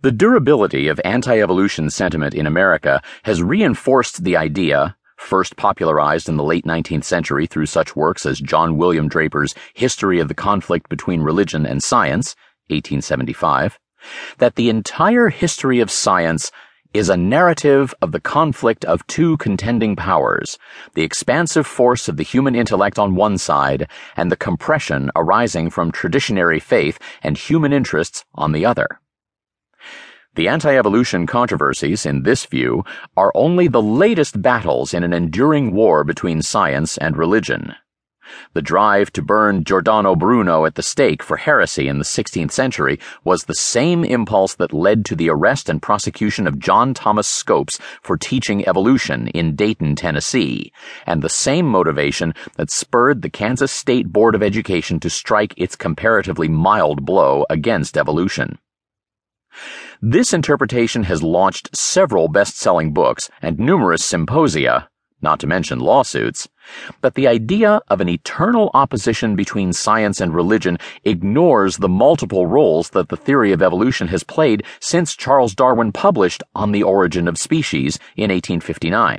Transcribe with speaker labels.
Speaker 1: The durability of anti evolution sentiment in America has reinforced the idea, first popularized in the late 19th century through such works as John William Draper's History of the Conflict Between Religion and Science, 1875, that the entire history of science is a narrative of the conflict of two contending powers, the expansive force of the human intellect on one side, and the compression arising from traditionary faith and human interests on the other. The anti evolution controversies, in this view, are only the latest battles in an enduring war between science and religion. The drive to burn Giordano Bruno at the stake for heresy in the 16th century was the same impulse that led to the arrest and prosecution of John Thomas Scopes for teaching evolution in Dayton, Tennessee, and the same motivation that spurred the Kansas State Board of Education to strike its comparatively mild blow against evolution. This interpretation has launched several best selling books and numerous symposia, not to mention lawsuits. But the idea of an eternal opposition between science and religion ignores the multiple roles that the theory of evolution has played since Charles Darwin published On the Origin of Species in 1859.